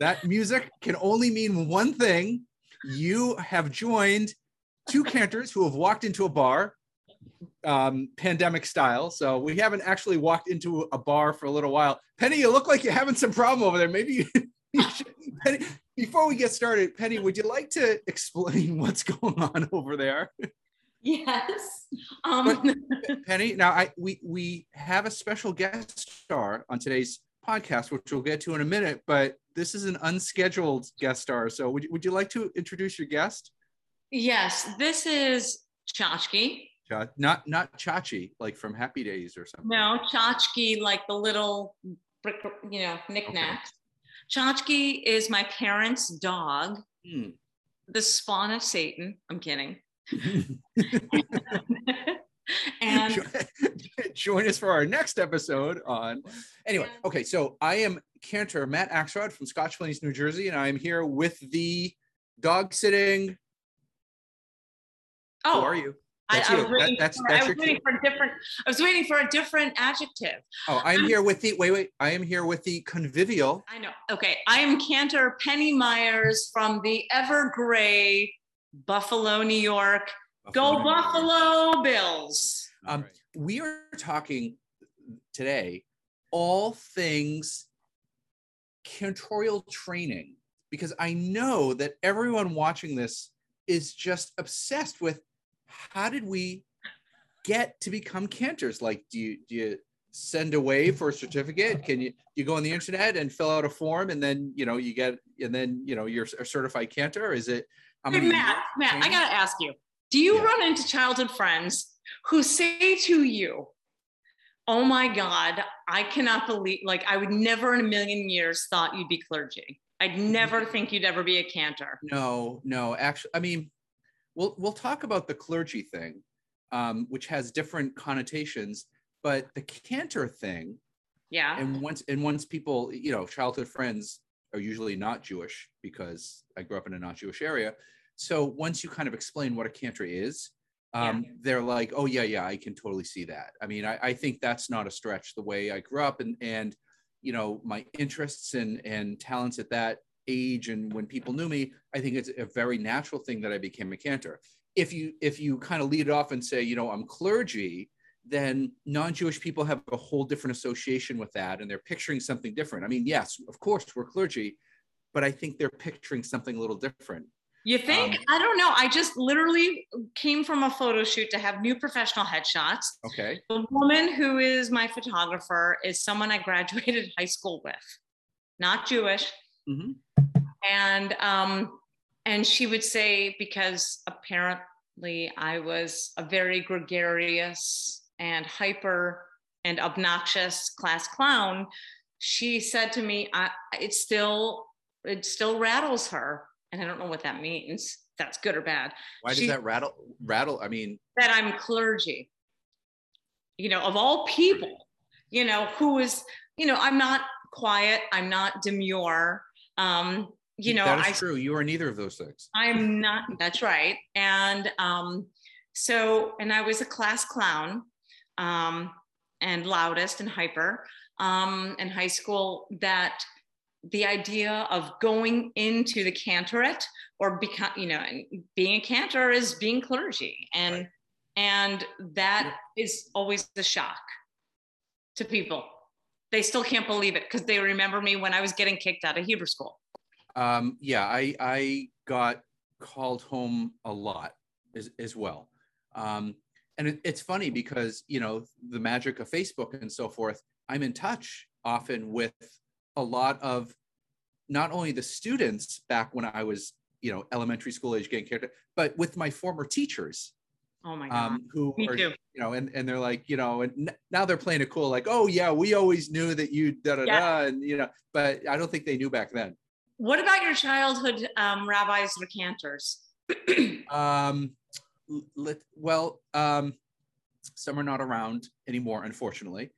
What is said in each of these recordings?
That music can only mean one thing. You have joined two cantors who have walked into a bar, um, pandemic style. So we haven't actually walked into a bar for a little while. Penny, you look like you're having some problem over there. Maybe you, you should, Penny, before we get started, Penny, would you like to explain what's going on over there? Yes. Um, Penny, now I we we have a special guest star on today's podcast, which we'll get to in a minute, but this is an unscheduled guest star. So would you, would you like to introduce your guest? yes, this is Chachki. Cha- not not Chachi, like from Happy Days or something. No, Chachki, like the little brick, you know, knickknacks. Chachki is my parents' dog, Hmm. the spawn of Satan. I'm kidding. And Jo- join us for our next episode on anyway okay so i am cantor matt axelrod from scotch plains new jersey and i'm here with the dog sitting oh, who are you That's I you. was That- that's- for, that's I was waiting for a different. I was waiting for a different adjective. oh i'm here with the wait wait i am here with the convivial I know. Okay, I am Cantor Penny Myers from the ever gray Buffalo, New York. Go Buffalo Bills! Um, we are talking today all things cantorial training because I know that everyone watching this is just obsessed with how did we get to become cantors? Like, do you do you send away for a certificate? Can you you go on the internet and fill out a form and then you know you get and then you know you're a certified cantor? Is it? How Hey, Matt, Matt, I gotta ask you: Do you Yeah. run into childhood friends who say to you, "Oh my God, I cannot believe! Like, I would never in a million years thought you'd be clergy. I'd never think you'd ever be a cantor." No, no, actually, I mean, we'll we'll talk about the clergy thing, um, which has different connotations, but the cantor thing, Yeah. and once and once people, you know, childhood friends are usually not Jewish because I grew up in a not Jewish area. So once you kind of explain what a cantor is, um, they're like, oh yeah, yeah, I can totally see that. I mean, I, I think that's not a stretch. The way I grew up and and you know my interests and and talents at that age and when people knew me, I think it's a very natural thing that I became a cantor. If you if you kind of lead it off and say, you know, I'm clergy, then non-Jewish people have a whole different association with that, and they're picturing something different. I mean, yes, of course we're clergy, but I think they're picturing something a little different. You think? Um, I don't know. I just literally came from a photo shoot to have new professional headshots. Okay. The woman who is my photographer is someone I graduated high school with, not Jewish. Mhm. And um, and she would say because apparently I was a very gregarious and hyper and obnoxious class clown. She said to me, I, "It still it still rattles her." And I don't know what that means. That's good or bad. Why does that rattle? Rattle? I mean, that I'm clergy. You know, of all people, you know, who is, you know, I'm not quiet, I'm not demure. Um, you know, that is I true. You are neither of those things. I'm not, that's right. And um, so, and I was a class clown um, and loudest and hyper um, in high school that the idea of going into the cantorate or become, you know, being a cantor is being clergy. And, Right. and that is always the shock to people. They still can't believe it because they remember me when I was getting kicked out of Hebrew school. Um, yeah, I I got called home a lot as, as well. Um, and it, it's funny because you know the magic of Facebook and so forth. I'm in touch often with a lot of not only the students back when I was you know elementary school age getting character, but with my former teachers Oh my God. um, who Me are too. you know and, and they're like you know and now they're playing it cool like oh yeah we always knew that you da da da and you know but I don't think they knew back then. What about your childhood um, rabbis or cantors? Um, let, well, um, some are not around anymore, unfortunately.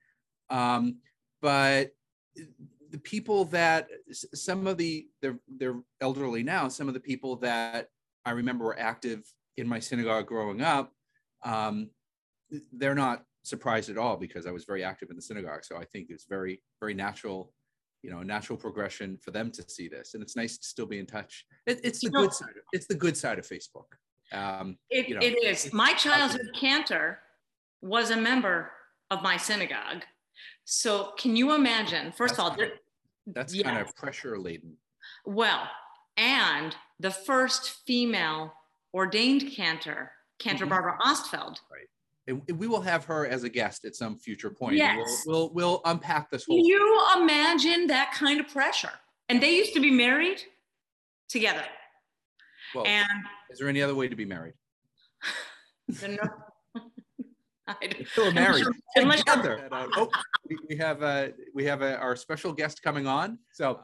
Um, but the people that some of the they're they're elderly now. Some of the people that I remember were active in my synagogue growing up. Um, they're not surprised at all because I was very active in the synagogue. So I think it's very, very natural, you know, natural progression for them to see this. And it's nice to still be in touch. It, it's the You good know- side. Of, it's the good side of Facebook. Um, It, you know, it's- My childhood cantor was a member of my synagogue. So can you imagine? First of all, That's- there- that's Yes. kind of pressure laden. well, and the first female ordained cantor, Cantor Mhm. Barbara Ostfeld. And we will have her as a guest at some future point. Yes. We'll, we'll, we'll unpack this whole. Can you imagine that kind of pressure? And they used to be married together. well, And is there any other way to be married? no- I don't- Still married. Unless you're- together. Oh, we, we have uh, we have uh, our special guest coming on. So,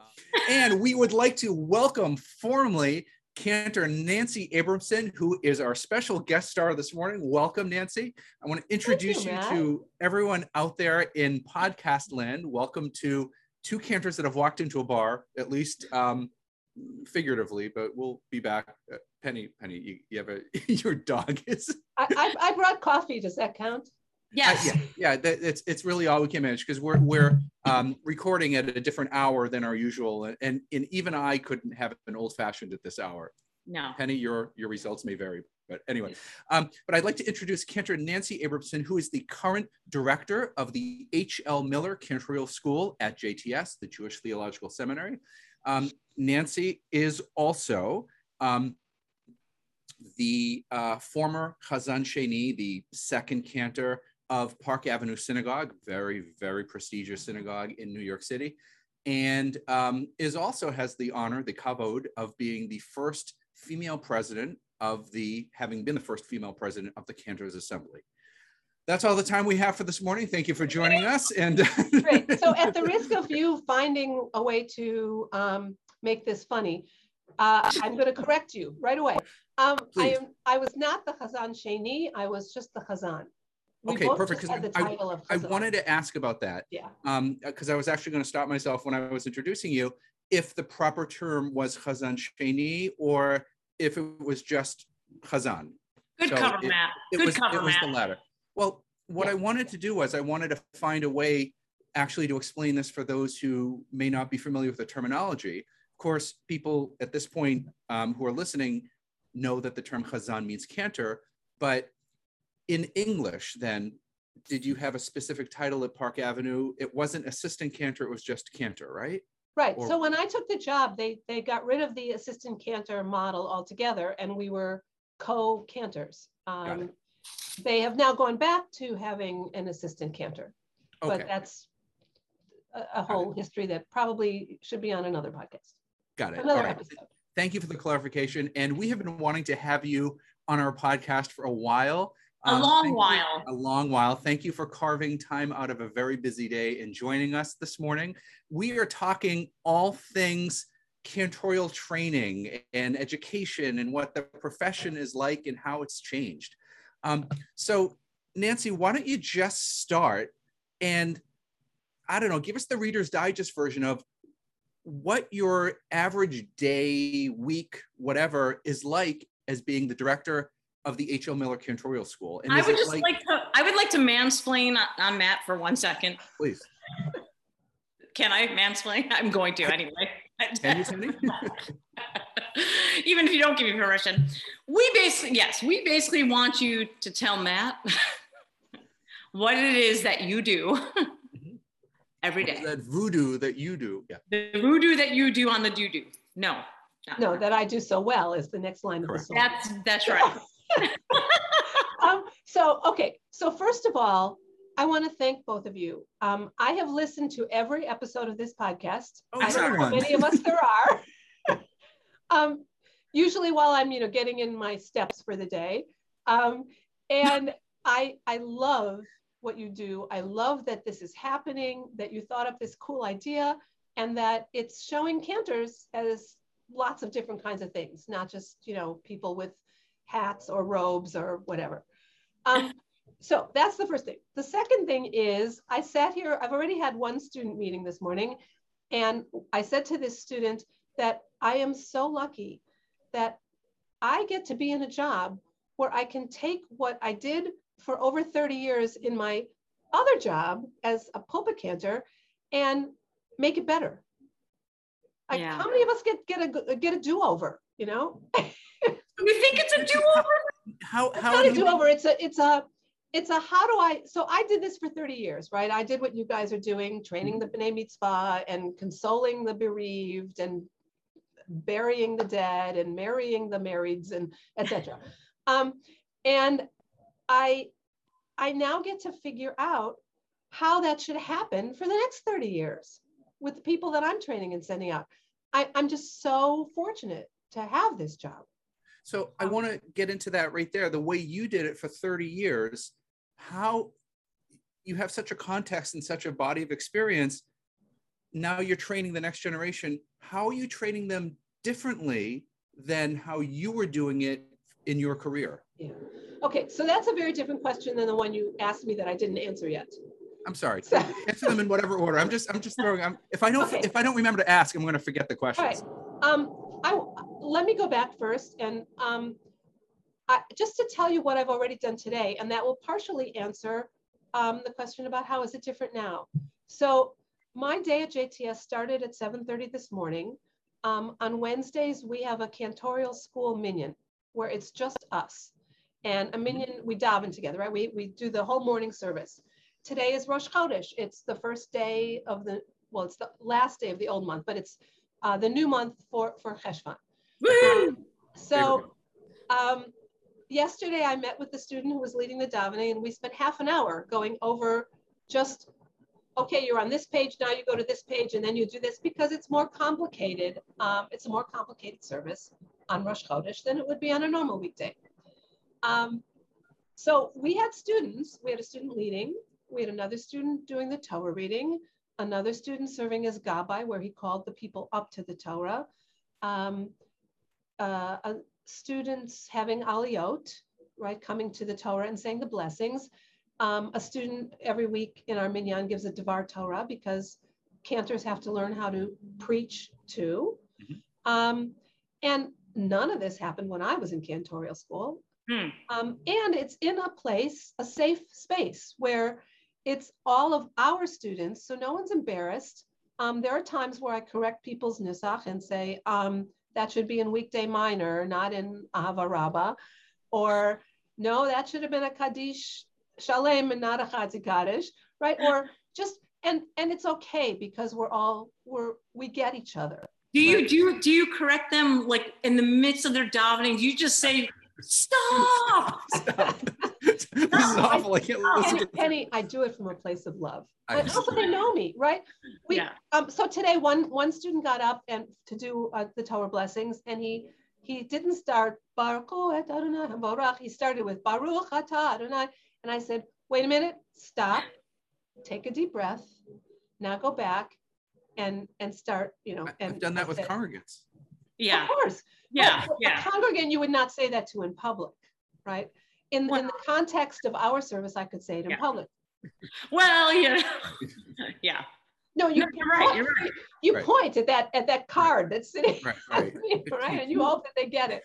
and we would like to welcome formally Cantor Nancy Abramson, who is our special guest star this morning. Welcome, Nancy. I want to introduce you, Matt. to everyone out there in podcast land. Welcome to two cantors that have walked into a bar, at least um, figuratively, but we'll be back. Uh, Penny, Penny, you, you have a your dog is I, I, I brought coffee. Does that count? Yes. uh, yeah, yeah, that, it's it's really all we can manage because we're we're um, recording at a different hour than our usual, and and even I couldn't have an old fashioned at this hour. No. Penny, your your results may vary, but anyway. Um, but I'd like to introduce Cantor Nancy Abramson, who is the current director of the H.L. Miller Cantorial School at JTS, the Jewish Theological Seminary. Um, Nancy is also um, the uh, former Chazan Sheni, the second cantor of Park Avenue Synagogue, very, very prestigious synagogue in New York City, and um, is also has the honor, the kavod, of being the first female president of the, having been the first female president of the Cantors Assembly. That's all the time we have for this morning. Thank you for joining us. And Great. So at the risk of you finding a way to um, make this funny, uh, I'm going to correct you right away. Um, I am. I was not the Chazan Sheni. I was just the Chazan. We Okay, perfect, just 'cause had the I- title of I wanted to ask about that. Yeah. um, because I was actually going to stop myself when I was introducing you, if the proper term was Chazan Sheni or if it was just Chazan. Good So cover, it- Matt. It Good was, cover, it was the latter. Well, what Yeah. I wanted to do was I wanted to find a way actually to explain this for those who may not be familiar with the terminology. Of course, people at this point um, who are listening know that the term Chazan means cantor, but in English, then, did you have a specific title at Park Avenue? It wasn't assistant cantor, it was just cantor, right? Right. or- So when I took the job, they they got rid of the assistant cantor model altogether, and we were co-cantors. Um, they have now gone back to having an assistant cantor, but that's a, a whole history that probably should be on another podcast, got it. All right. episode. Thank you for the clarification. And we have been wanting to have you on our podcast for a while. A Um, long thank you- while. A long while. Thank you for carving time out of a very busy day and joining us this morning. We are talking all things cantorial training and education and what the profession is like and how it's changed. Um, so, Nancy, why don't you just start and I don't know, give us the Reader's Digest version of what your average day, week, whatever is like as being the director of the H.L. Miller Cantorial School. And I would just like, to, I would like to mansplain on, on Matt for one second. please, Can I mansplain? I'm going to anyway. can you, Cindy? Even if you don't give me permission. We basically, yes, we basically want you to tell Matt what it is that you do every day. that voodoo that you do. Yeah. The voodoo that you do on the doo doo. No. No, that I do so well is the next line of the song. That's that's right. um, so, okay. So first of all, I want to thank both of you. Um, I have listened to every episode of this podcast. Oh, I don't know how many of us there are. um, usually while I'm, you know, getting in my steps for the day. Um, and I, I love what you do. I love that this is happening, that you thought up this cool idea and that it's showing cantors as lots of different kinds of things, not just, you know, people with hats or robes or whatever. Um, so that's the first thing. The second thing is I sat here, I've already had one student meeting this morning, and I said to this student that I am so lucky that I get to be in a job where I can take what I did for over 30 years in my other job as a pulpit cantor and make it better. Like, yeah. how many of us get get a get a do over? You know. you think it's a do over? How how it's not a do over? It's a it's a it's a how do I so I did this for 30 years, right? I did what you guys are doing, training the B'nai Mitzvah and consoling the bereaved and burying the dead and marrying the marrieds and etc. Um, and I I now get to figure out how that should happen for the next 30 years with the people that I'm training and sending out. I, I'm just so fortunate to have this job. So I um, want to get into that right there. The way you did it for 30 years, how you have such a context and such a body of experience. Now you're training the next generation. How are you training them differently than how you were doing it in your career? Yeah. Okay, so that's a very different question than the one you asked me that I didn't answer yet. I'm sorry. So, Answer them in whatever order. I'm just I'm just throwing. I'm, if I don't okay. if I don't remember to ask, I'm going to forget the questions. All right. Um, I let me go back first and um, I, just to tell you what I've already done today, and that will partially answer um, the question about how is it different now. So my day at JTS started at 7:30 this morning. Um, on Wednesdays we have a cantorial school minyan where it's just us, and a minyan we daven together. Right? We we do the whole morning service today is Rosh Chodesh. It's the first day of the, well, it's the last day of the old month, but it's uh, the new month for, for Cheshvan. So um, yesterday I met with the student who was leading the davening and we spent half an hour going over just, okay, you're on this page, now you go to this page and then you do this because it's more complicated. Um, it's a more complicated service on Rosh Chodesh than it would be on a normal weekday. Um, so we had students, we had a student leading, we had another student doing the Torah reading, another student serving as Gabbai, where he called the people up to the Torah, um, uh, students having Aliyot, right, coming to the Torah and saying the blessings. Um, a student every week in our minyan gives a Devar Torah because cantors have to learn how to preach too. Mm-hmm. Um, and none of this happened when I was in cantorial school. Hmm. Um, and it's in a place, a safe space where it's all of our students, so no one's embarrassed. Um, there are times where I correct people's nusach and say, um, that should be in weekday minor, not in Ahava Rabbah. Or, no, that should have been a Kaddish Shalem and not a Chatzi Kaddish, right? Or just, and and it's okay because we're all, we're, we get each other. Do you, do you, do you correct them like in the midst of their davening? Do you just say, Stop! Stop. this is awful. I, can't listen Penny, Penny, I do it from a place of love. But also they know me, right? We yeah. um so today one one student got up and to do uh, the Torah blessings and he he didn't start Barchu et Adonai Baruch. He started with Baruch Ata Adonai. And I said, wait a minute, stop, take a deep breath, now go back and and start, you know. And I've done that with said, congregants. Yeah. Of course. Yeah. But yeah. A congregant, you would not say that to in public, right? In, well, in the context of our service, I could say it in yeah. public. Well, yeah. yeah. No, you, no, you're right. Point, you're right. You, right. point at that at that card that's sitting right, right. right, and you hope that they get it,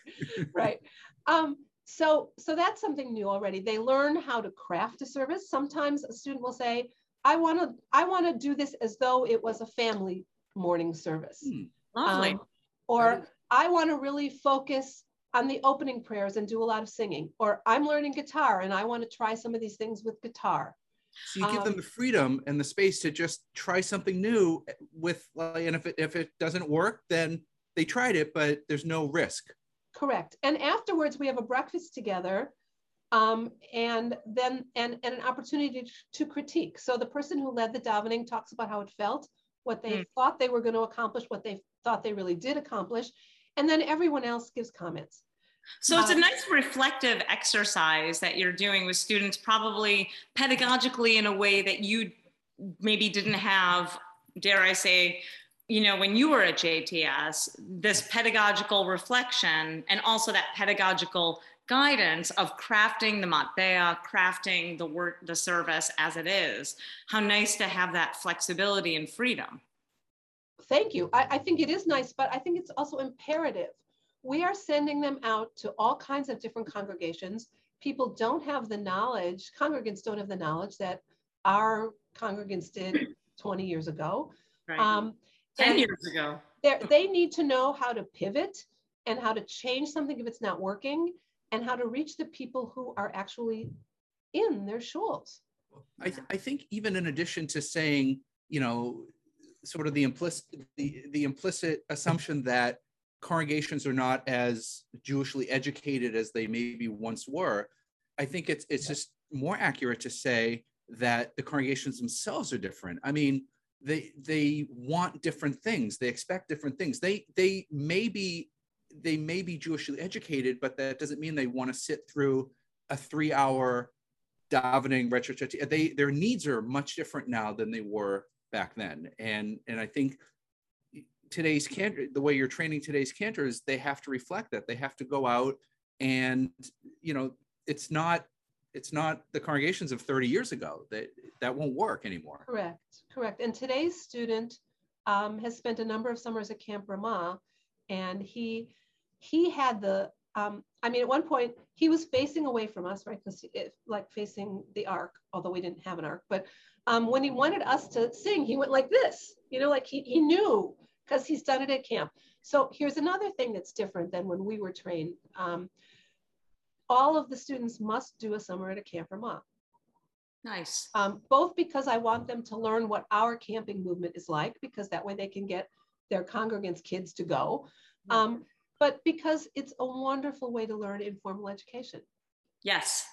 right? Um, so so that's something new already. They learn how to craft a service. Sometimes a student will say, "I want to I want to do this as though it was a family morning service." Hmm. Lovely. Um, or I want to really focus on the opening prayers and do a lot of singing. Or I'm learning guitar and I want to try some of these things with guitar. So you give um, them the freedom and the space to just try something new with and if it if it doesn't work, then they tried it, but there's no risk. Correct. And afterwards we have a breakfast together. Um, and then and, and an opportunity to, to critique. So the person who led the davening talks about how it felt, what they mm. thought they were going to accomplish, what they thought they really did accomplish, and then everyone else gives comments. So it's a um, nice reflective exercise that you're doing with students, probably pedagogically in a way that you maybe didn't have, dare I say, you know, when you were at JTS, this pedagogical reflection and also that pedagogical guidance of crafting the matbea, crafting the work, the service as it is. How nice to have that flexibility and freedom thank you. I, I, think it is nice, but I think it's also imperative. we are sending them out to all kinds of different congregations. People don't have the knowledge, congregants don't have the knowledge that our congregants did 20 years ago. Right. Um, 10 years ago. they're- they need to know how to pivot and how to change something if it's not working and how to reach the people who are actually in their shuls. I, th- I think even in addition to saying, you know, sort of the implicit the, the implicit assumption that congregations are not as Jewishly educated as they maybe once were, I think it's it's just more accurate to say that the congregations themselves are different. I mean, they they want different things, they expect different things. They they may be they may be Jewishly educated, but that doesn't mean they want to sit through a three-hour davening retrospective. They their needs are much different now than they were back then, and and I think today's cantor, the way you're training today's cantors, they have to reflect that. They have to go out and you know it's not it's not the congregations of 30 years ago that that won't work anymore. Correct, correct. And today's student um, has spent a number of summers at Camp Ramah, and he he had the um, I mean, at one point he was facing away from us, right? Because like facing the ark, although we didn't have an ark. But um, when he wanted us to sing, he went like this, you know, like he, he knew because he's done it at camp. So here's another thing that's different than when we were trained. Um, all of the students must do a summer at a Camp Ramah. Nice. Um, both because I want them to learn what our camping movement is like, because that way they can get their congregants' kids to go. Um, but because it's a wonderful way to learn informal education. Yes.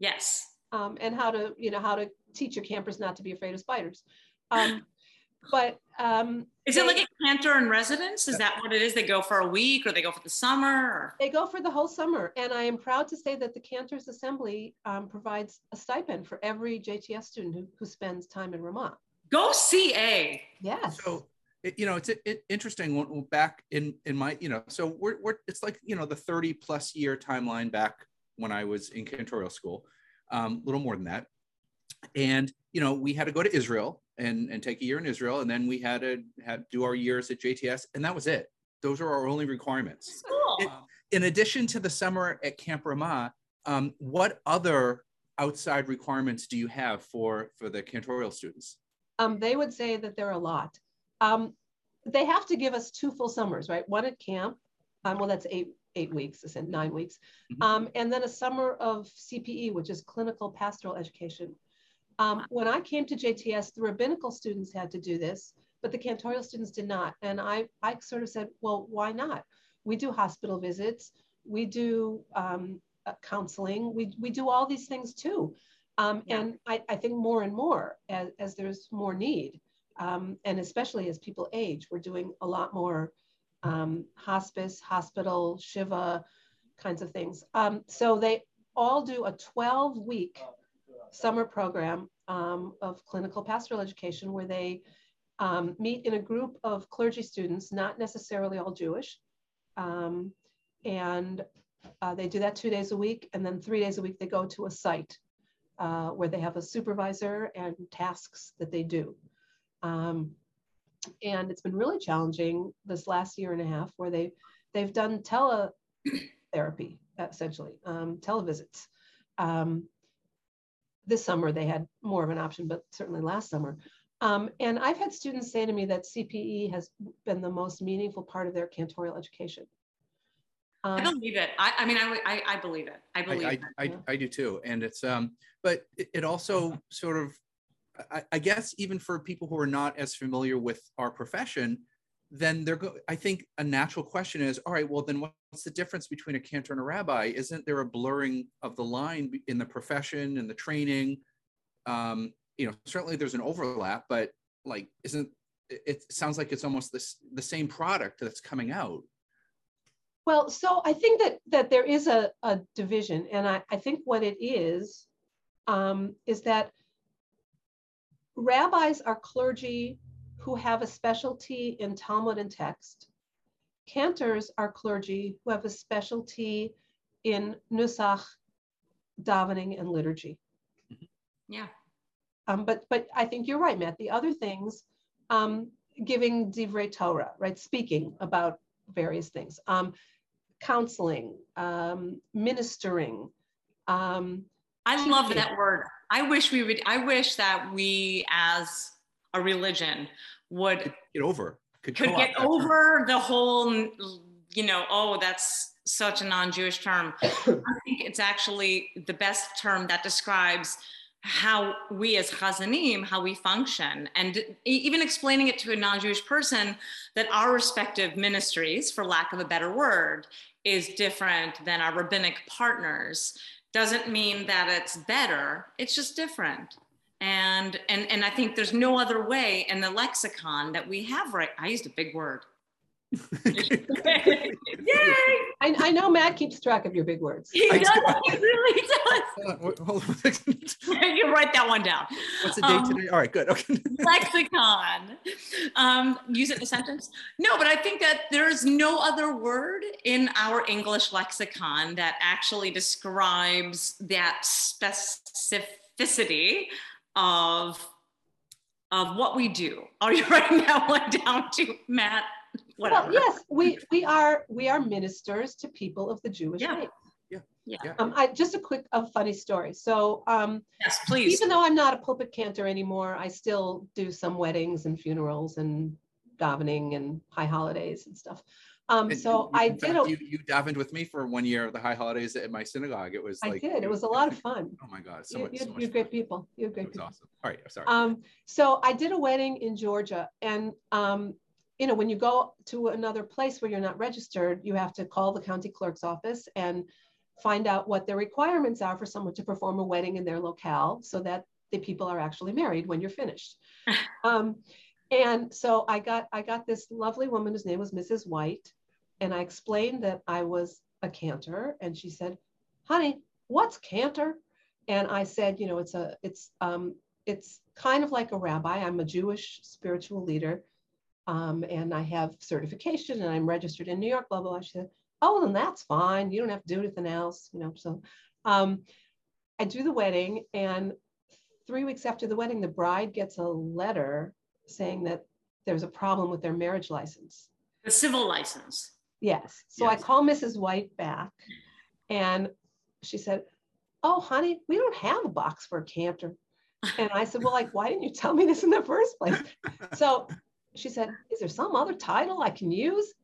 Yes. Um, and how to, you know, how to teach your campers not to be afraid of spiders. Um, but um, is it like a cantor in residence? Is that what it is? They go for a week or they go for the summer? Or? They go for the whole summer. And I am proud to say that the Cantors Assembly um, provides a stipend for every JTS student who, who spends time in Ramah. Go CA. Yes. So, it, you know, it's it, interesting back in, in my, you know, so we're, we're, it's like, you know, the 30 plus year timeline back when I was in cantorial school, a um, little more than that. And, you know, we had to go to Israel and and take a year in Israel, and then we had to have do our years at JTS, and that was it. Those are our only requirements. Cool. It, in addition to the summer at Camp Ramah, um, what other outside requirements do you have for for the cantorial students? Um, they would say that there are a lot. Um, they have to give us two full summers, right? One at camp, um, well, that's eight eight weeks, I said nine weeks, mm-hmm. um, and then a summer of CPE, which is clinical pastoral education. Um, when I came to JTS, the rabbinical students had to do this, but the cantorial students did not. And I, I sort of said, well, why not? We do hospital visits, we do um, uh, counseling, we, we do all these things too. Um, yeah. And I, I think more and more as, as there's more need, um, and especially as people age, we're doing a lot more um, hospice, hospital, Shiva kinds of things. Um, so they all do a 12 week summer program um, of clinical pastoral education where they um, meet in a group of clergy students, not necessarily all Jewish. Um, and uh, they do that two days a week. And then three days a week, they go to a site uh, where they have a supervisor and tasks that they do. Um, and it's been really challenging this last year and a half where they, they've done teletherapy, essentially, um, televisits. Um, this summer they had more of an option, but certainly last summer. Um, and I've had students say to me that CPE has been the most meaningful part of their cantorial education. Um, I believe it. I, I mean, I, I, I, believe it. I believe I, it. I, I, I, do too. And it's, um, but it, it also sort of, I, I guess even for people who are not as familiar with our profession, then they're go- I think a natural question is, all right, well, then what's the difference between a cantor and a rabbi? Isn't there a blurring of the line in the profession and the training? Um, you know, certainly there's an overlap, but like, isn't it sounds like it's almost this the same product that's coming out? Well, so I think that that there is a, a division, and I, I think what it is um, is that rabbis are clergy who have a specialty in Talmud and text. Cantors are clergy who have a specialty in Nusach, davening, and liturgy. Yeah. Um, but but I think you're right, Matt. The other things, um, giving divrei Torah, right, speaking about various things. Um, counseling, um, ministering. Um, I love that word. I wish we would, I wish that we as a religion would get over, could, could get over the whole, you know, oh, that's such a non-Jewish term. I think it's actually the best term that describes how we as chazanim, how we function, and even explaining it to a non-Jewish person that our respective ministries, for lack of a better word, is different than our rabbinic partners doesn't mean that it's better. It's just different. And and and I think there's no other way in the lexicon that we have right. I used a big word Yay! I, I, know Matt keeps track of your big words. He does. He really does. Hold on. you write that one down. What's the date um, today? All right, good. Okay. lexicon. Um, use it in a sentence. No, but I think that there's no other word in our English lexicon that actually describes that specificity of of what we do. Are you writing that one down too, Matt? Whatever. Well, yes, we we are we are ministers to people of the Jewish yeah. faith. Yeah. Yeah. Um, I, just a quick, a funny story. So, um, yes, please. Even though I'm not a pulpit cantor anymore, I still do some weddings and funerals and davening and high holidays and stuff. Um, and so I did. a, you, you davened with me for one year of the high holidays at my synagogue. It was I like did. It was a lot of fun. Oh my god, so you, much. You, so much you're great people. You're great people. Awesome. All right, sorry. Um, so I did a wedding in Georgia, and um, you know, when you go to another place where you're not registered, you have to call the county clerk's office and find out what their requirements are for someone to perform a wedding in their locale so that the people are actually married when you're finished. um, and so I got I got this lovely woman whose name was Mrs. White, and I explained that I was a cantor, and she said, "Honey, what's cantor?" And I said, "You know, it's a it's um it's kind of like a rabbi. I'm a Jewish spiritual leader." um, and I have certification and I'm registered in New York, blah, blah, blah. She said, oh, then that's fine. You don't have to do anything else, you know. So um, I do the wedding and three weeks after the wedding, the bride gets a letter saying that there's a problem with their marriage license. The civil license. Yes. So yes. I call Mrs. White back and she said, oh, honey, we don't have a box for a cantor. And I said, well, like, why didn't you tell me this in the first place? So she said, Is there some other title I can use?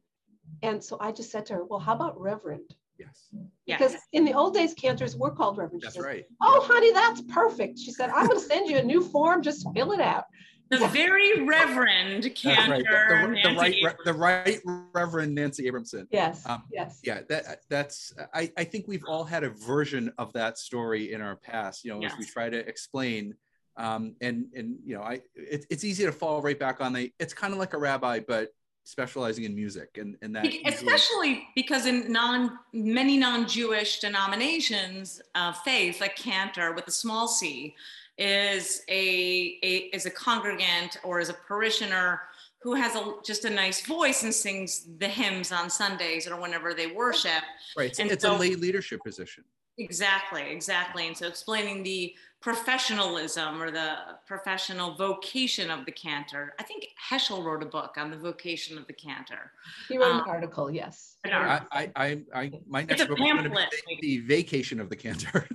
And so I just said to her, Well, how about Reverend? Yes. Because yes. in the old days, cantors were called Reverend. She that's said, right. Oh, honey, that's perfect. She said, I'm going to send you a new form. Just fill it out. The very Reverend Cantor. Right. The, the, the, right, the right Reverend Nancy Abramson. Yes. Um, yes. Yeah. That that's. I I think we've all had a version of that story in our past. You know, yes. as we try to explain um, and and you know I it, it's easy to fall right back on the it's kind of like a rabbi but specializing in music and and that especially because in non many non-Jewish denominations of faith like cantor with a small c is a, a is a congregant or is a parishioner who has a just a nice voice and sings the hymns on Sundays or whenever they worship. Right. And it's so, a lay leadership position. Exactly, exactly. And so explaining the professionalism or the professional vocation of the cantor. I think Heschel wrote a book on the vocation of the cantor. He wrote um, an article, yes. An article. I, I, I, my next book is going to be the vacation of the cantor.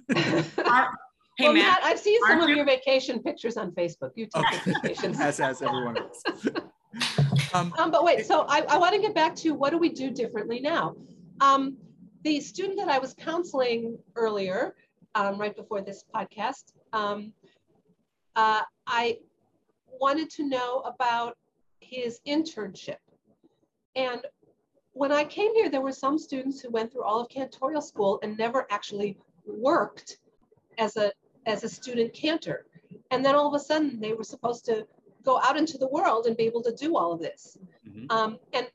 Our, hey, well, Matt, Matt, I've seen some of your vacation pictures on Facebook. You took okay. vacations. as has everyone else. um, um, but wait, so I, I want to get back to what do we do differently now? Um, the student that I was counseling earlier, um, right before this podcast, um, uh, I wanted to know about his internship. And when I came here, there were some students who went through all of cantorial school and never actually worked as a, as a student cantor. And then all of a sudden they were supposed to go out into the world and be able to do all of this. Mm-hmm. Um, and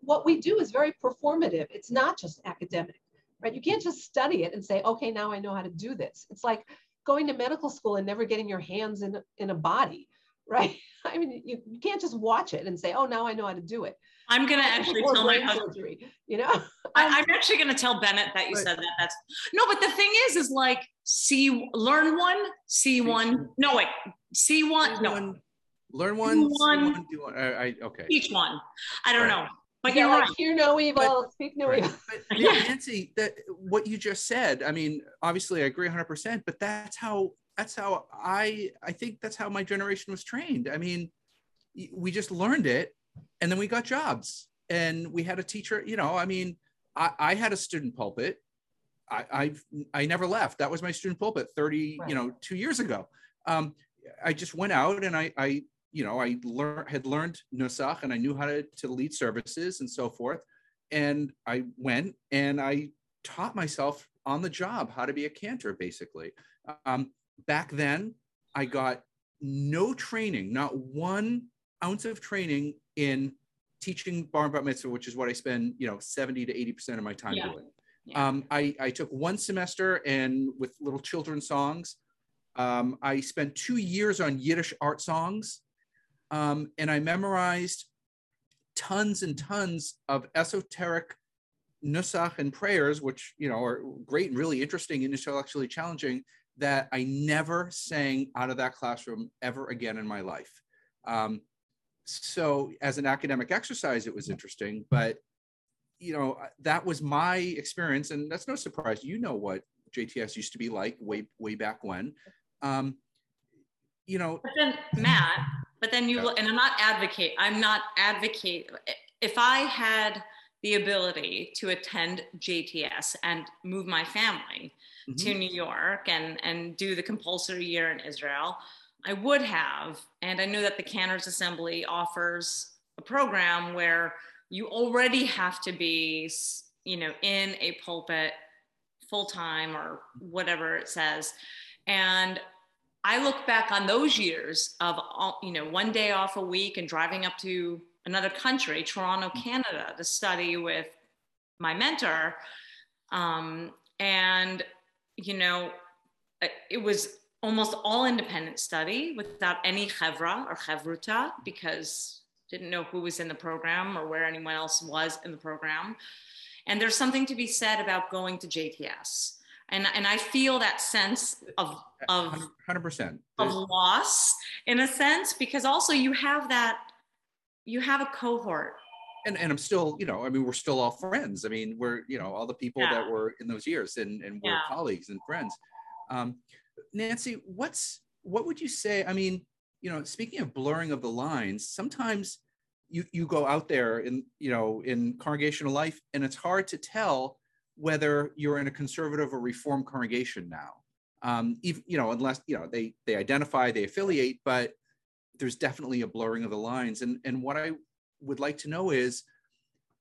what we do is very performative. It's not just academic, right? You can't just study it and say, okay, now I know how to do this. It's like going to medical school and never getting your hands in, in a body, right? I mean, you, you can't just watch it and say, oh, now I know how to do it. I'm going to actually tell my husband. Surgery, you know, I, am actually going to tell Bennett that you right. said that. That's no, but the thing is, is like see, learn one, see one. No, wait, see one. No, learn one, do one, do one. I, I, okay. Each one. I don't right. know. but you're like, right. hear no evil, but, speak no right. evil. But, Nancy, that what you just said, I mean, obviously I agree 100%, but that's how that's how I I think that's how my generation was trained. I mean, we just learned it and then we got jobs and we had a teacher, you know, I mean, I, I had a student pulpit. I, I've I never left. That was my student pulpit 30, right. you know, two years ago. Um, I just went out and I, I you know, I learned had learned Nusach and I knew how to, to lead services and so forth. And I went and I taught myself on the job how to be a cantor, basically. Um, back then, I got no training, not one ounce of training in teaching bar and bat mitzvah, which is what I spend, you know, 70 to 80% of my time yeah. doing. Yeah. Um, I, I took one semester and with little children songs. Um, I spent two years on Yiddish art songs um, and I memorized tons and tons of esoteric nusach and prayers, which you know are great and really interesting and intellectually challenging. That I never sang out of that classroom ever again in my life. Um, so, as an academic exercise, it was interesting, but you know that was my experience, and that's no surprise. You know what JTS used to be like way way back when. Um, you know, but then Matt, but then you and i'm not advocate i'm not advocate if i had the ability to attend jts and move my family mm-hmm. to new york and and do the compulsory year in israel i would have and i knew that the cantors assembly offers a program where you already have to be you know in a pulpit full time or whatever it says and I look back on those years of, all, you know, one day off a week and driving up to another country, Toronto, mm. Canada, to study with my mentor. Um, and, you know, it was almost all independent study without any chevra or chevruta because didn't know who was in the program or where anyone else was in the program. And there's something to be said about going to JTS and and I feel that sense of of hundred percent of loss in a sense because also you have that you have a cohort. And, and I'm still, you know, I mean, we're still all friends. I mean, we're, you know, all the people yeah. that were in those years and, and we're yeah. colleagues and friends. Um, Nancy, what's, what would you say? I mean, you know, speaking of blurring of the lines, sometimes you, you go out there in, you know, in congregational life and it's hard to tell whether you're in a conservative or reform congregation now. Um, even, you know, unless you know they they identify, they affiliate, but there's definitely a blurring of the lines. And and what I would like to know is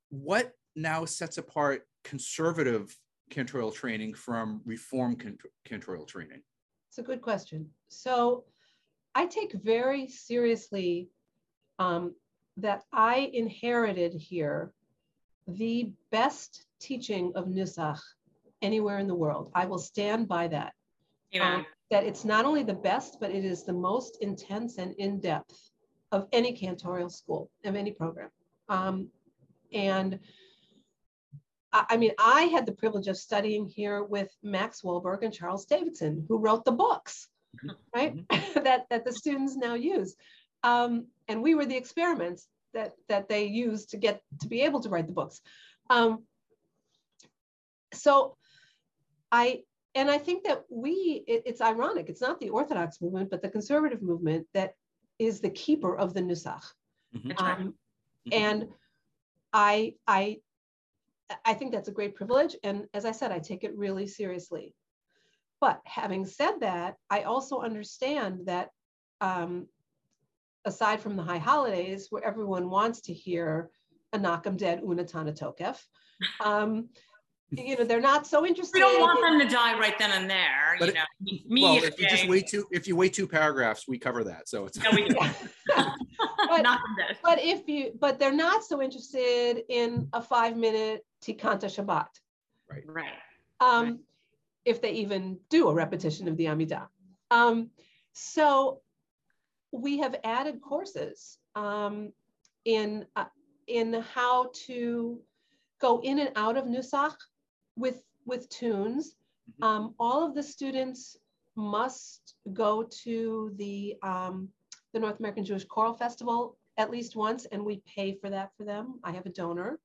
what now sets apart conservative cantorial training from reform cantorial training. It's a good question. So I take very seriously um, that I inherited here the best teaching of Nusach anywhere in the world. I will stand by that. Yeah. Um, that it's not only the best, but it is the most intense and in depth of any cantorial school, of any program. Um, and I, I mean, I had the privilege of studying here with Max Wohlberg and Charles Davidson, who wrote the books, mm-hmm. right? Mm-hmm. that, that the students now use. Um, and we were the experiments that, that they used to get to be able to write the books. Um, so I, and I think that we, it, it's ironic, it's not the Orthodox movement, but the conservative movement that is the keeper of the Nusach. Mm-hmm. Um, mm-hmm. And I, I, I think that's a great privilege. And as I said, I take it really seriously. But having said that, I also understand that um, aside from the high holidays where everyone wants to hear Anakam dead Unetaneh Tokef, um, you know, they're not so interested. We don't want them to die right then and there. But you know, it, me. Well, if you just wait two, if you wait two paragraphs, we cover that. So it's. Yeah, we do. but, but if you, but they're not so interested in a five-minute Tikanta Shabbat. Right. Right. Um, right. If they even do a repetition of the Amidah. Um, so we have added courses um, in uh, in how to go in and out of Nusach with with tunes. Mm-hmm. Um, all of the students must go to the um, the North American Jewish Choral Festival at least once, and we pay for that for them. I have a donor.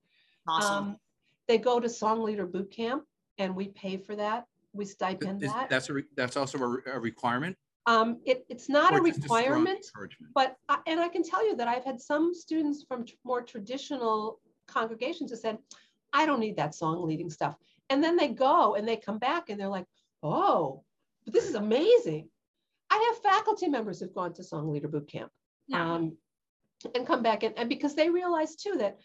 Awesome. Um, they go to song leader boot camp, and we pay for that. We stipend Is- that. That's a, re- that's also a, re- a requirement? Um, it, it's not a or just strong requirement, encouragement? but, I- and I can tell you that I've had some students from tr- more traditional congregations who said, I don't need that song leading stuff. And then they go and they come back and they're like, oh, but this is amazing. I have faculty members who've gone to song leader boot camp Yeah. um, and come back and, and because they realize too that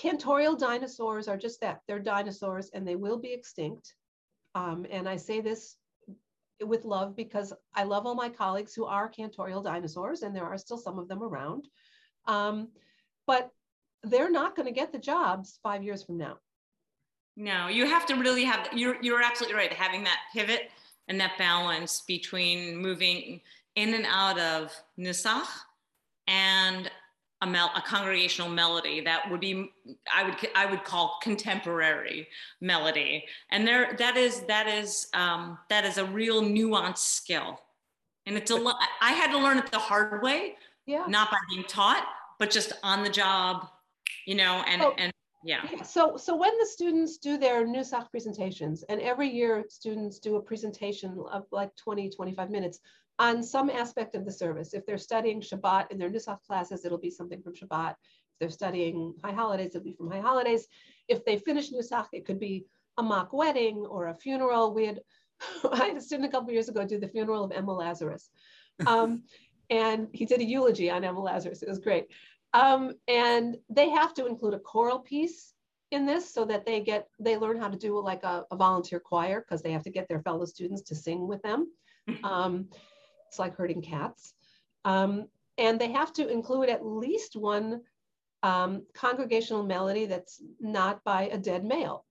cantorial dinosaurs are just that they're dinosaurs and they will be extinct. Um, and i say this with love because i love all my colleagues who are cantorial dinosaurs and there are still some of them around. Um, but they're not going to get the jobs five years from now. No, you have to really have, you're, you're absolutely right. Having that pivot and that balance between moving in and out of Nusach and a, mel- a congregational melody that would be, I would, I would call contemporary melody. And there, that is, that is, um, that is a real nuanced skill. And it's a lot, I had to learn it the hard way, yeah not by being taught, but just on the job, you know, and, Oh. and yeah. So, so when the students do their Nusach presentations, and every year students do a presentation of like 20, 25 minutes on some aspect of the service. If they're studying Shabbat in their Nusach classes, it'll be something from Shabbat. If they're studying high holidays, it'll be from high holidays. If they finish Nusach, it could be a mock wedding or a funeral. We had, I had a student a couple years ago do the funeral of Emma Lazarus. Um, and he did a eulogy on Emma Lazarus. It was great. Um, and they have to include a choral piece in this so that they get they learn how to do like a, a volunteer choir because they have to get their fellow students to sing with them. Um, it's like herding cats. Um, and they have to include at least one um, congregational melody that's not by a dead male.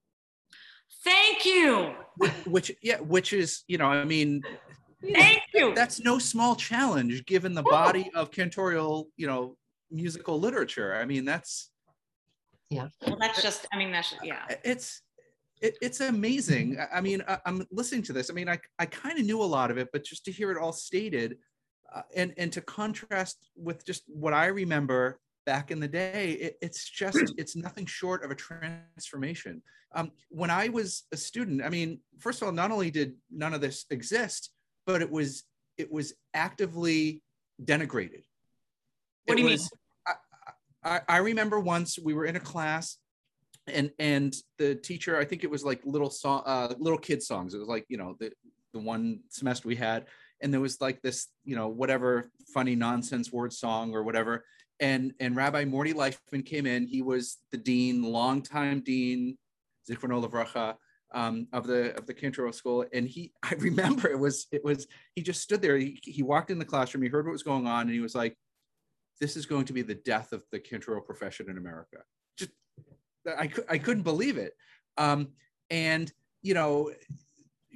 Thank you. Which, which, yeah, which is, you know, I mean, Thank you. that's no small challenge given the body of cantorial, you know, musical literature. I mean, that's, yeah. Well, that's just, I mean, that's, yeah. it's, it, it's amazing. I- I mean, I, I'm listening to this. I mean, I, I kind of knew a lot of it, but just to hear it all stated uh, and, and to contrast with just what I remember back in the day, it, it's just, it's nothing short of a transformation. Um, when I was a student, I mean, first of all, not only did none of this exist, but it was, it was actively denigrated. What do It you mean? was- I, I, I remember once we were in a class and and the teacher i think it was like little song uh little kid songs. It was like you know the the one semester we had and there was like this you know whatever funny nonsense word song or whatever. And and rabbi morty leifman came in. He was the dean longtime dean zichrono levracha um, of the of the Cantor school. And he i remember it was it was he just stood there. He, he walked in the classroom. He heard what was going on and he was like this is going to be the death of the Cantor profession in america I, I couldn't believe it. Um, and you know,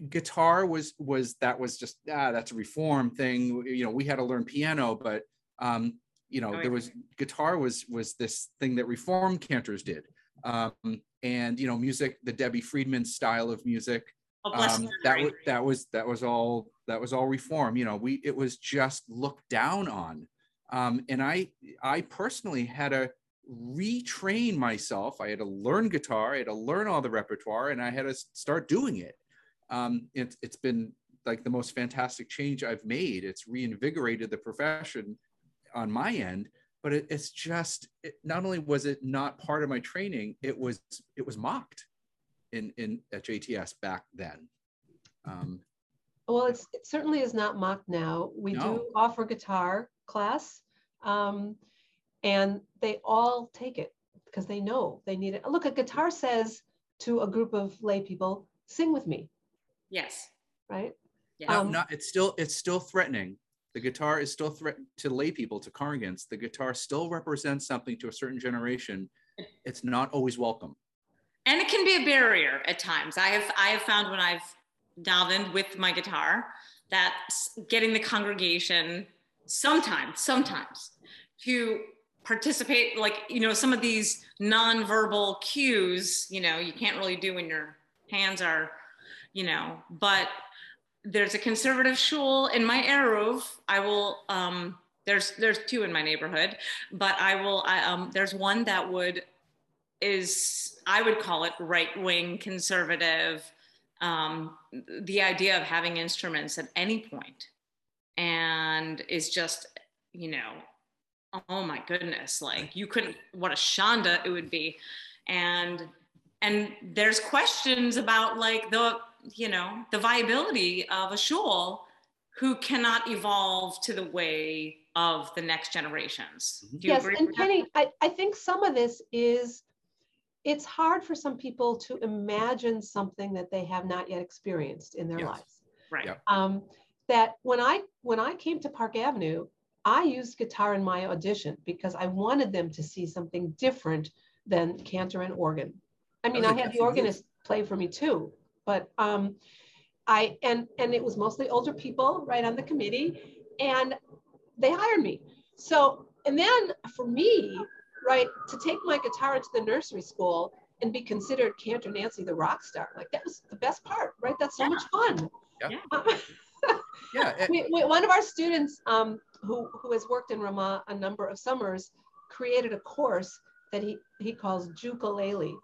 guitar was was that was just ah that's a reform thing. You know, we had to learn piano, but um, you know, Oh, there was guitar was was this thing that reform cantors did. Um, and you know, music, the Debbie Friedman style of music, Oh, um, that was that was that was all that was all reform you know we it was just looked down on um, and i i personally had to retrain myself i had to learn guitar i had to learn all the repertoire and i had to start doing it um, it's it's been like the most fantastic change i've made it's reinvigorated the profession on my end but it, it's just it, not only was it not part of my training it was it was mocked in in at JTS back then. Um, Well, it's, it certainly is not mocked now. We No. do offer guitar class, um, and they all take it because they know they need it. Look, a guitar says to a group of lay people, "Sing with me," Yes. right? Yeah. no, Um, not, it's still it's still threatening. The guitar is still threat to lay people to congregants. The guitar still represents something to a certain generation. It's not always welcome. and it can be a barrier at times. I have I have found when I've davened with my guitar that getting the congregation sometimes sometimes to participate like you know some of these nonverbal cues you know you can't really do when your hands are you know but there's a conservative shul in my eruv i will um there's there's two in my neighborhood, but I will. I, um, there's one that would is I would call it right wing conservative. Um, the idea of having instruments at any point and is just you know oh my goodness like you couldn't what a shanda it would be and and there's questions about like the you know the viability of a shul who cannot evolve to the way of the next generations. yes, and Penny, I, I think some of this is it's hard for some people to imagine something that they have not yet experienced in their yes. lives. Right. Yeah. Um, that when I when I came to Park Avenue, I used guitar in my audition because I wanted them to see something different than cantor and organ. I mean, I had the organist play for me too, but um, I and and it was mostly older people right on the committee, and they hired me. So and then for me, right, to take my guitar into the nursery school and be considered Cantor Nancy the rock star, like that was the best part, right? That's so yeah. much fun. Yeah. yeah. we, we, one of our students um, who who has worked in Ramah a number of summers created a course that he he calls ukulele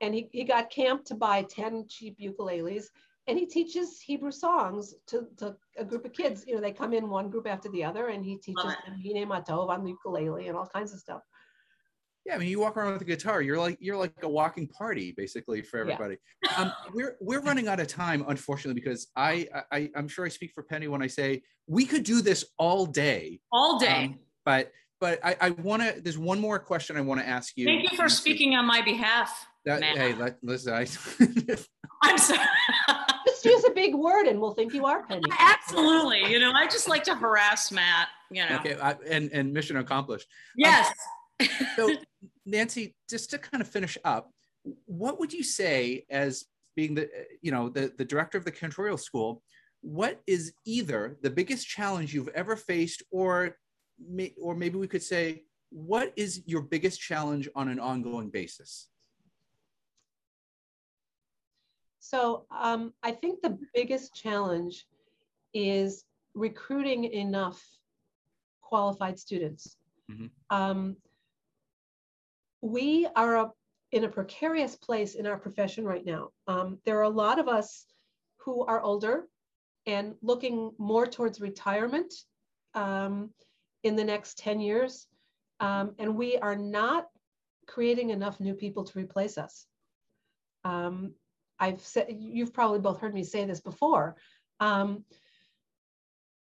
and he, he got camp to buy 10 cheap ukuleles and he teaches Hebrew songs to, to a group of kids. You know, they come in one group after the other, and he teaches them Hine Matov on the ukulele and all kinds of stuff. Yeah, I mean, you walk around with a guitar. You're like you're like a walking party, basically, for everybody. Yeah. um, we're we're running out of time, unfortunately, because I, I I'm sure I speak for Penny when I say we could do this all day. All day. Um, but but I, I want to. There's one more question I want to ask you. Thank you for speaking on my behalf. That, hey, let, listen, I, I'm sorry. just use a big word and we'll think you are Penny. Absolutely. You know, I just like to harass Matt, you know. Okay, I, and, and mission accomplished. Yes. Um, so, Nancy, just to kind of finish up, what would you say as being the, you know, the, the director of the cantorial school, what is either the biggest challenge you've ever faced or, may, or maybe we could say, what is your biggest challenge on an ongoing basis? So um, I think the biggest challenge is recruiting enough qualified students. Mm-hmm. Um, we are a, in a precarious place in our profession right now. Um, there are a lot of us who are older and looking more towards retirement um, in the next 10 years. Um, and we are not creating enough new people to replace us. Um, I've said, you've probably both heard me say this before. Um,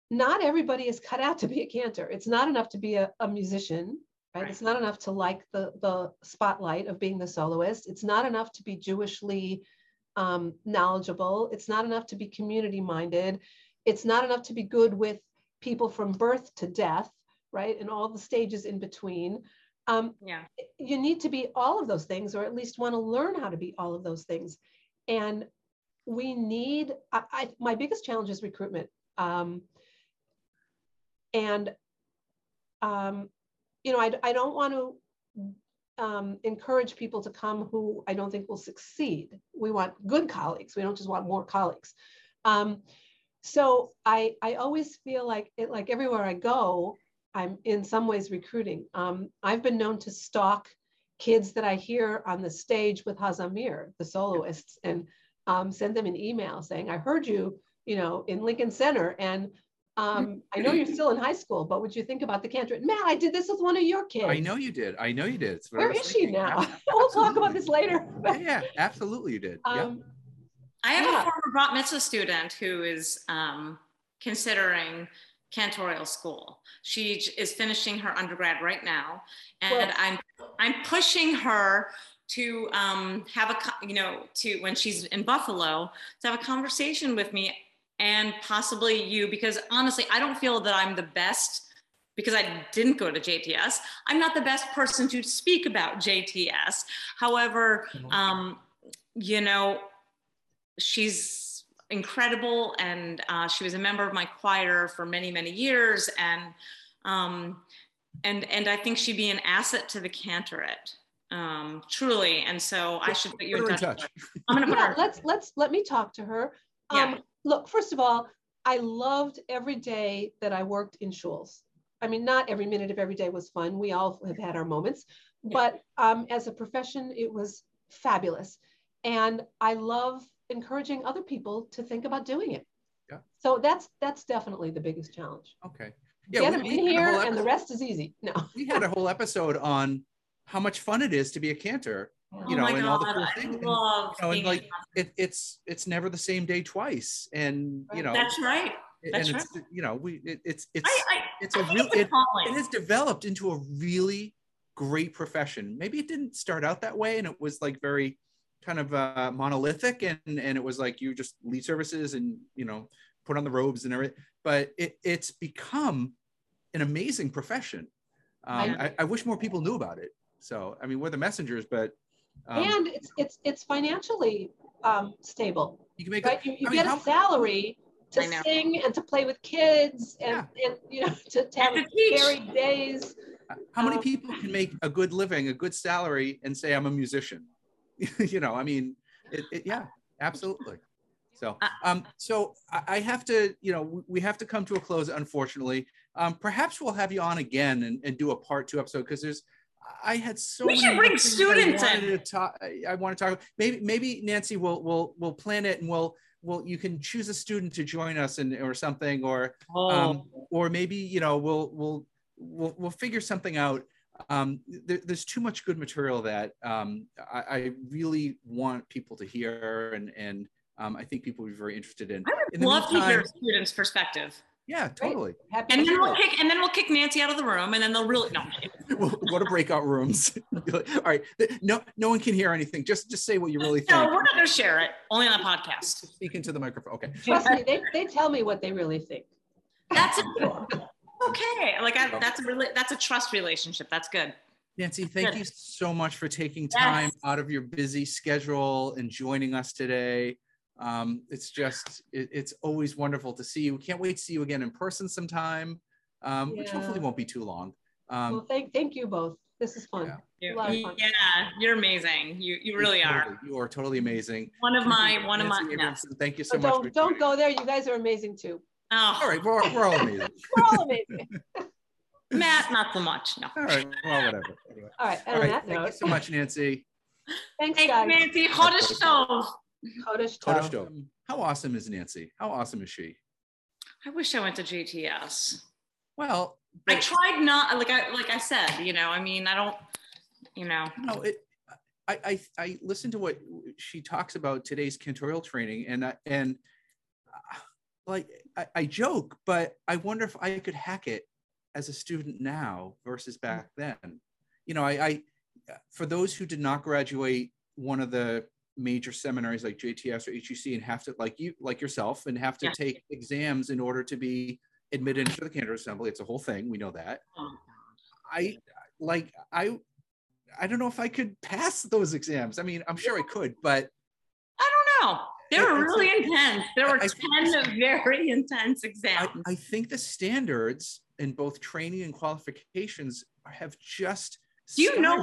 not everybody is cut out to be a cantor. It's not enough to be a, a musician, right? right? It's not enough to like the, the spotlight of being the soloist. It's not enough to be Jewishly um, knowledgeable. It's not enough to be community minded. It's not enough to be good with people from birth to death, right? And all the stages in between. Um, yeah. You need to be all of those things, or at least want to learn how to be all of those things. And we need, I, I my biggest challenge is recruitment. Um, and, um, you know, I, I don't want to um, encourage people to come who I don't think will succeed. We want good colleagues. We don't just want more colleagues. Um, so I, I always feel like it, like everywhere I go, I'm in some ways recruiting. Um, I've been known to stalk kids that I hear on the stage with Hazamir, the soloists, and um, send them an email saying, I heard you, you know, in Lincoln Center. And um, I know you're still in high school, but would you think about the cantor? Man, I did this with one of your kids. I know you did. I know you did. Where is thinking. she now? We'll talk about this later. yeah, absolutely you did. Um, yeah. I have yeah. a former bat mitzvah student who is um, considering cantorial school. She is finishing her undergrad right now, and well, I'm I'm pushing her to um, have a you know to when she's in Buffalo to have a conversation with me and possibly you because honestly I don't feel that I'm the best because I didn't go to JTS. I'm not the best person to speak about JTS. However, mm-hmm. um, you know, she's incredible. And uh, she was a member of my choir for many, many years. And, um, and, and I think she'd be an asset to the cantorate. Um, truly. And so I should put you in touch. touch. I'm going to put yeah, her. Let's, let's, let me talk to her. Um, yeah. Look, first of all, I loved every day that I worked in shuls. I mean, not every minute of every day was fun. We all have had our moments, but um, as a profession, it was fabulous. And I love encouraging other people to think about doing it. Yeah. So that's that's definitely the biggest challenge. Okay. Yeah, Get them in here, and the rest is easy. No. we had a whole episode on how much fun it is to be a cantor. You oh know, and God, all the cool things. And, you know, and like it, it's it's never the same day twice, and you know that's right. That's and right. it's you know we it, it's it's I, I, it's a real it, it has developed into a really great profession. Maybe it didn't start out that way, and it was like very kind of uh, monolithic, and and it was like you just lead services and you know put on the robes and everything. But it, it's become an amazing profession. Um, I, I, wish more people knew about it. So, I mean, we're the messengers, but um, and it's it's it's financially um, stable. You can make right? A, you, you get mean, a salary to sing and to play with kids and, yeah. and you know to, to have varied days. How many um, people can make a good living, a good salary, and say I'm a musician? you know, I mean, it, it, yeah, absolutely. So, uh, um, so I have to, you know, we have to come to a close, unfortunately. Um, perhaps we'll have you on again and, and do a part two episode because there's, I had so. We should bring students I in. To talk, I want to talk. Maybe, maybe Nancy will will will plan it and we'll well you can choose a student to join us and or something or oh. um, or maybe you know we'll we'll we'll we'll figure something out um, there, there's too much good material that um, I, I, really want people to hear and and um, I think people would be very interested in. I would in love meantime, to hear students' perspective. Yeah, totally. And then we'll kick and then we'll kick Nancy out of the room, and then they'll really no. we'll go to breakout rooms. All right, no, no one can hear anything. Just, just say what you really think. No, we're not going to share it. Only on the podcast. Speak into the microphone. Okay. Trust me, they, they tell me what they really think. That's okay. Like I, that's a really that's a trust relationship. That's good. Nancy, thank good. you so much for taking time yes. out of your busy schedule and joining us today. Um, it's just, it, it's always wonderful to see you. Can't wait to see you again in person sometime, um, yeah. which hopefully won't be too long. Um, well, thank, thank you both. This is fun. Yeah, fun. yeah you're amazing. You you really totally, are. You are totally amazing. One of my one of my. Thank you so oh, much. Don't don't go there. You guys are amazing too. Oh. All right, we're, we're all amazing. we're all amazing. Matt, not so much. No. All right. Well, whatever. Anyway. All right. All right. Thank note. you so much, Nancy. Thanks, Thanks guys. Nancy. Hottest stove. Hottest stove. How awesome is Nancy? How awesome is she? I wish I went to JTS. Well, I tried not like I like I said, you know, I mean, I don't, you know. No, it I I I listened to what she talks about today's cantorial training and I, and uh, like I, I joke, but I wonder if I could hack it as a student now versus back then. You know, I, I for those who did not graduate one of the major seminaries like JTS or HUC and have to like you like yourself and have to yeah. take exams in order to be admitted into the cantor assembly. It's a whole thing. We know that. Oh, I like I I don't know if I could pass those exams. I mean, I'm sure I could, but I don't know. They were really intense. There were I, 10 very intense exams. I, I think the standards in both training and qualifications have just Do you know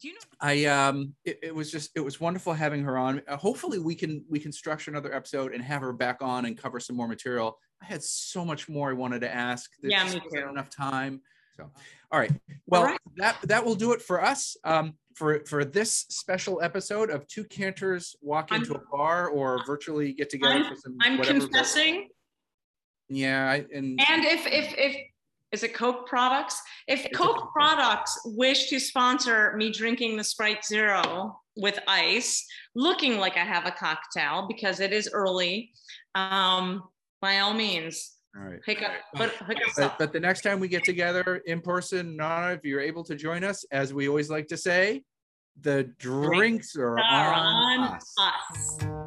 do you know i um it, it, was just it was wonderful having her on. Uh, hopefully we can we can structure another episode and have her back on and cover some more material. I had so much more i wanted to ask. There's yeah me too. enough time. So. All right. Well all right. that that will do it for us um for for this special episode of two cantors walk into I'm, a bar or virtually get together I'm, for some i'm confessing. Yeah I, and and if if if is it Coke products? If it's Coke products wish to sponsor me drinking the Sprite Zero with ice, looking like I have a cocktail because it is early, um, by all means. All right. Pick up, but, but, but, the next time we get together in person, Nana, if you're able to join us, as we always like to say, the drinks are, are on, on us. us.